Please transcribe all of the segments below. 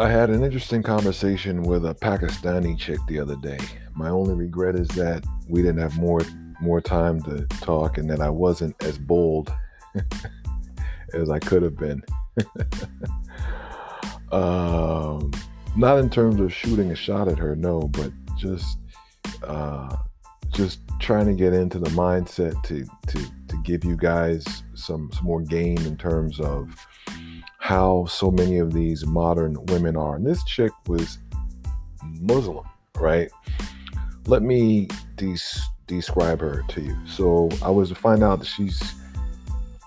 I had an interesting conversation with a Pakistani chick the other day. My only regret is that we didn't have more more time to talk and that I wasn't as bold as I could have been. um, not in terms of shooting a shot at her, no, but just uh, just trying to get into the mindset to to to give you guys some some more game in terms of how so many of these modern women are. And this chick was Muslim, right? Let me de- describe her to you. So I was to find out that she's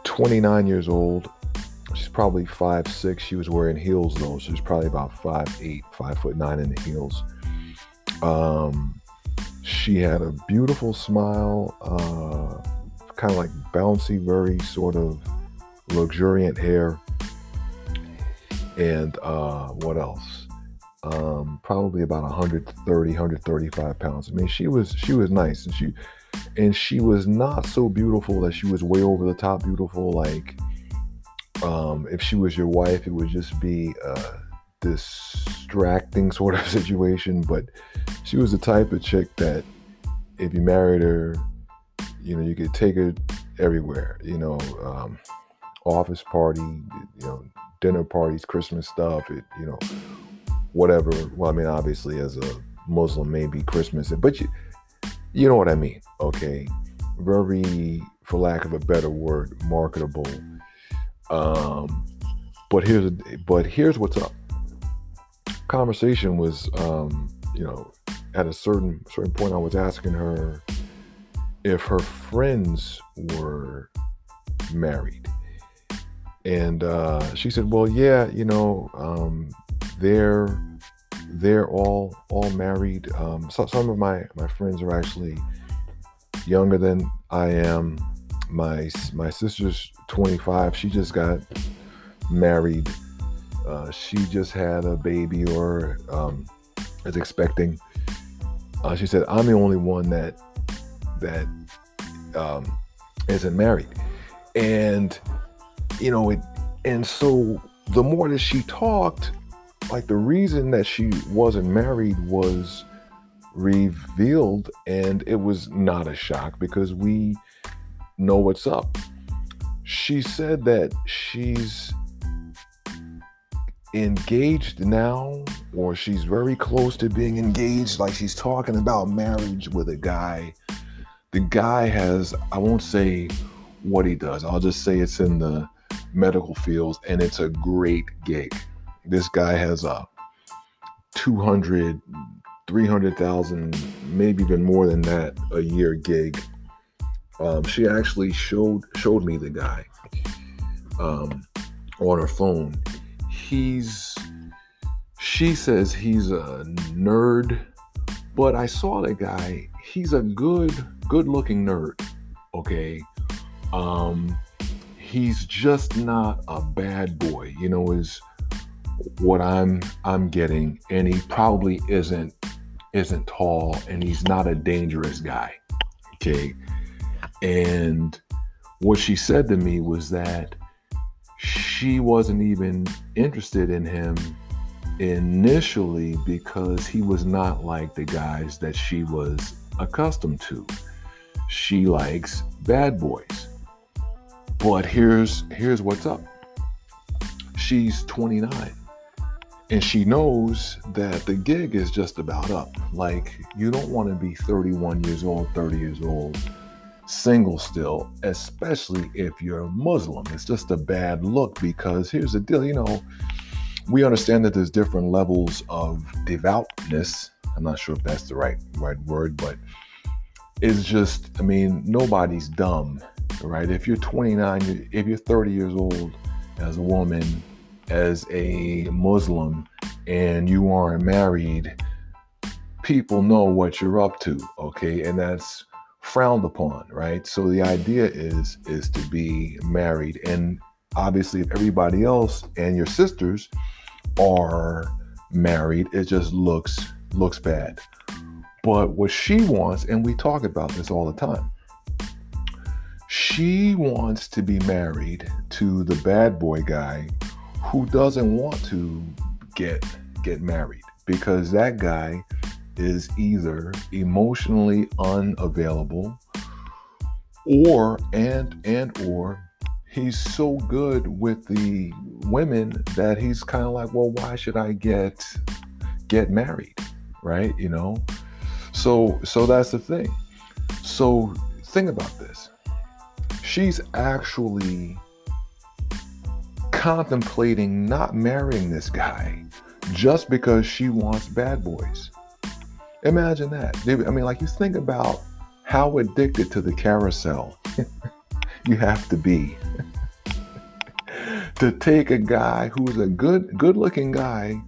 29 years old. She's probably five six. She was wearing heels though, so she's probably about five eight, five foot nine in the heels. Um, she had a beautiful smile, uh, kind of like bouncy, very sort of luxuriant hair and uh, what else? Um, probably about 130, 135 pounds. I mean, she was she was nice, and she and she was not so beautiful that she was way over the top beautiful. Like, um, if she was your wife, it would just be a distracting sort of situation. But she was the type of chick that if you married her, you know, you could take her everywhere. You know, um, office party, you know, dinner parties, Christmas stuff, it, you know, whatever. Well, I mean, obviously, as a Muslim, maybe Christmas, but you, you know what I mean, okay? Very, for lack of a better word, marketable. Um, but here's but here's what's up. Conversation was, um, you know, at a certain certain point, I was asking her if her friends were married and uh, she said, "Well, yeah, you know, um, they're they're all all married. Um, so, some of my my friends are actually younger than I am. My my sister's 25. She just got married. Uh, she just had a baby or um, is expecting. Uh, she said, "I'm the only one that that um, isn't married," and you know, it, and so the more that she talked, like the reason that she wasn't married was revealed, and it was not a shock because we know what's up. She said that she's engaged now, or she's very close to being engaged. Like she's talking about marriage with a guy. The guy has, I won't say what he does, I'll just say it's in the medical fields, and it's a great gig. This guy has a 200, 300,000, maybe even more than that a year gig. Um, she actually showed showed me the guy um, on her phone. He's she says he's a nerd, but I saw the guy. He's a good good looking nerd. Okay. Um, he's just not a bad boy, you know, is what I'm I'm getting. And he probably isn't isn't tall and he's not a dangerous guy. Okay. And what she said to me was that she wasn't even interested in him initially because he was not like the guys that she was accustomed to. She likes bad boys. But here's here's what's up. She's 29 and she knows that the gig is just about up. Like you don't want to be 31 years old, 30 years old, single still, especially if you're a Muslim. It's just a bad look because here's the deal, you know, we understand that there's different levels of devoutness. I'm not sure if that's the right right word, but it's just, I mean, nobody's dumb right? If you're 29, if you're 30 years old as a woman, as a Muslim, and you aren't married, people know what you're up to, okay? And that's frowned upon, right? So the idea is is to be married, and obviously, if everybody else and your sisters are married, it just looks looks bad. But what she wants, and we talk about this all the time, she wants to be married to the bad boy guy who doesn't want to get get married because that guy is either emotionally unavailable or and and or he's so good with the women that he's kind of like well why should i get get married? Right? You know? So so that's the thing. So think about this she's actually contemplating not marrying this guy just because she wants bad boys. Imagine that. I mean like you think about how addicted to the carousel you have to be to take a guy who's a good good looking guy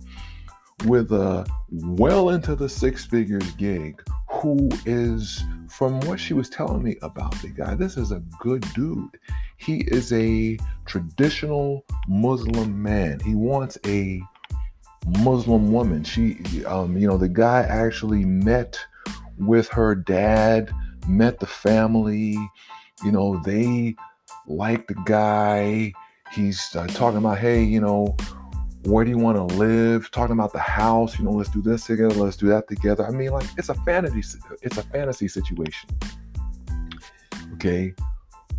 with a well into the six figures gig who is from what she was telling me about the guy this is a good dude. He is a traditional muslim man. He wants a muslim woman. She um, you know the guy actually met with her dad met the family. You know they like the guy. He's uh, talking about hey you know where do you want to live talking about the house you know let's do this together let's do that together. I mean like it's a fantasy it's a fantasy situation. Okay?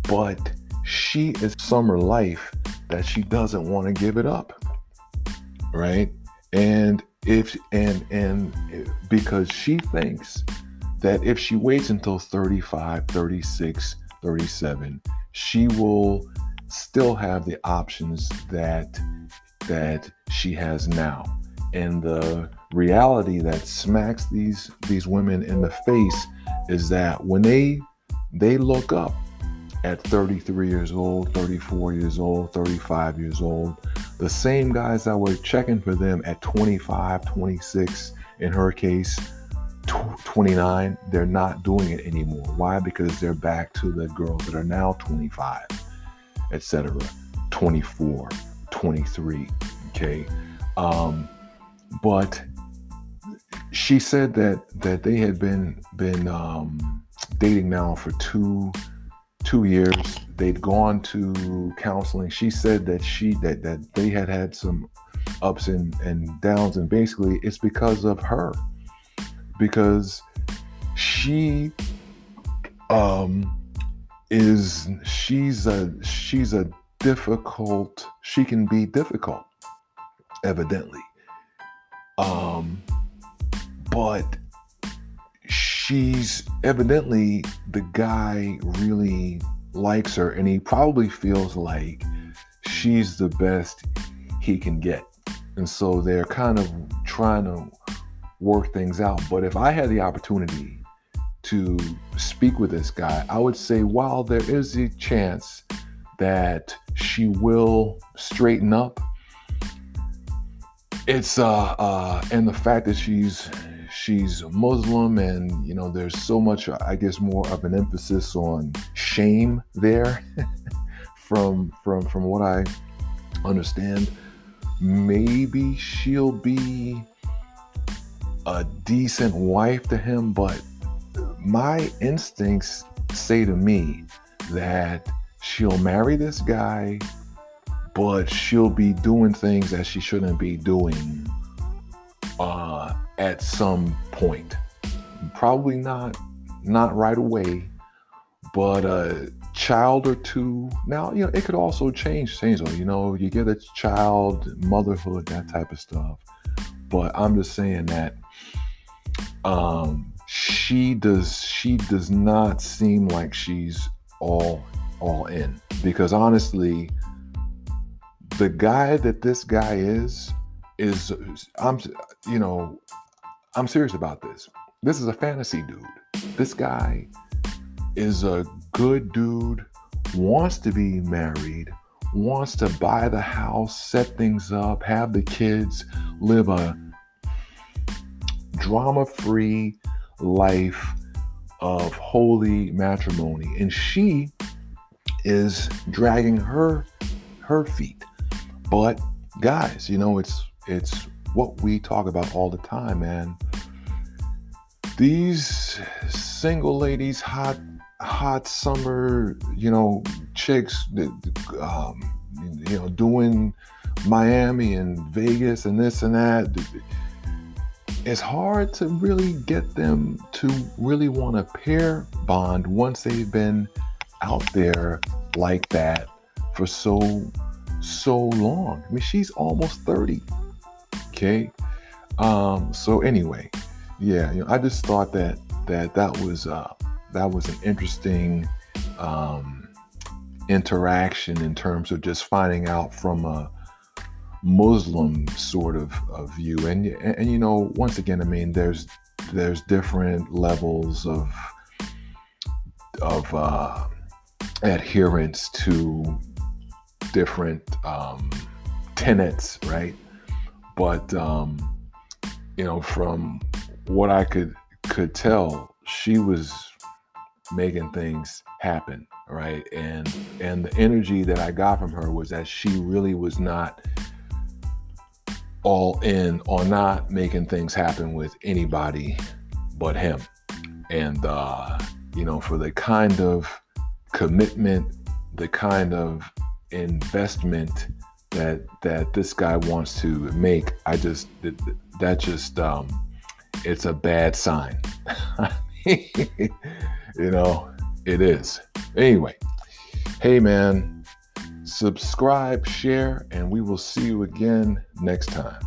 But she is summer life that she doesn't want to give it up right? And if and and eh, because she thinks that if she waits until 35 36 37 she will still have the options that that she has now. And the reality that smacks these these women in the face is that when they they look up at 33 years old 34 years old 35 years old the same guys that were checking for them at 25 26 in her case 29 they're not doing it anymore. Why? Because they're back to the girls that are now 25 etc 24 23 okay um but she said that that they had been been um dating now for two two years. They'd gone to counseling. She said that she that that they had had some ups and and downs and basically it's because of her. Because she um is she's a she's a difficult she can be difficult evidently. Um but she's evidently the guy really likes her and he probably feels like she's the best he can get. And so they're kind of trying to work things out. But if i had the opportunity to speak with this guy, I would say while there is a chance that she will straighten up, it's uh uh and the fact that she's she's Muslim and you know there's so much I guess more of an emphasis on shame there from from from what I understand maybe she'll be a decent wife to him but my instincts say to me that she'll marry this guy, but she'll be doing things that she shouldn't be doing uh, at some point. Probably not not right away, but a child or two. Now, you know, it could also change things. You know, you get a child, motherhood, that type of stuff. But I'm just saying that um, she does she does not seem like she's all all in because honestly the guy that this guy is is I'm you know I'm serious about this. This is a fantasy dude. This guy is a good dude, wants to be married, wants to buy the house, set things up, have the kids, live a drama-free life of holy matrimony and she is dragging her her feet but guys you know it's it's what we talk about all the time man these single ladies hot hot summer you know chicks um, you know doing Miami and Vegas and this and that. It's hard to really get them to really want to pair bond once they've been out there like that for so so long. I mean, she's almost 30. Okay. Um, so anyway, yeah, you know, I just thought that that that was uh that was an interesting um interaction in terms of just finding out from a Muslim sort of, of view. And, and, and you know, once again, I mean, there's there's different levels of of uh, adherence to different um, tenets, right? But um, you know, from what I could could tell, she was making things happen, right? And and the energy that I got from her was that she really was not all in on not making things happen with anybody but him. And uh, you know, for the kind of commitment, the kind of investment that that this guy wants to make, I just that just um, it's a bad sign. you know, it is. Anyway, hey man, subscribe, share, and we will see you again next time.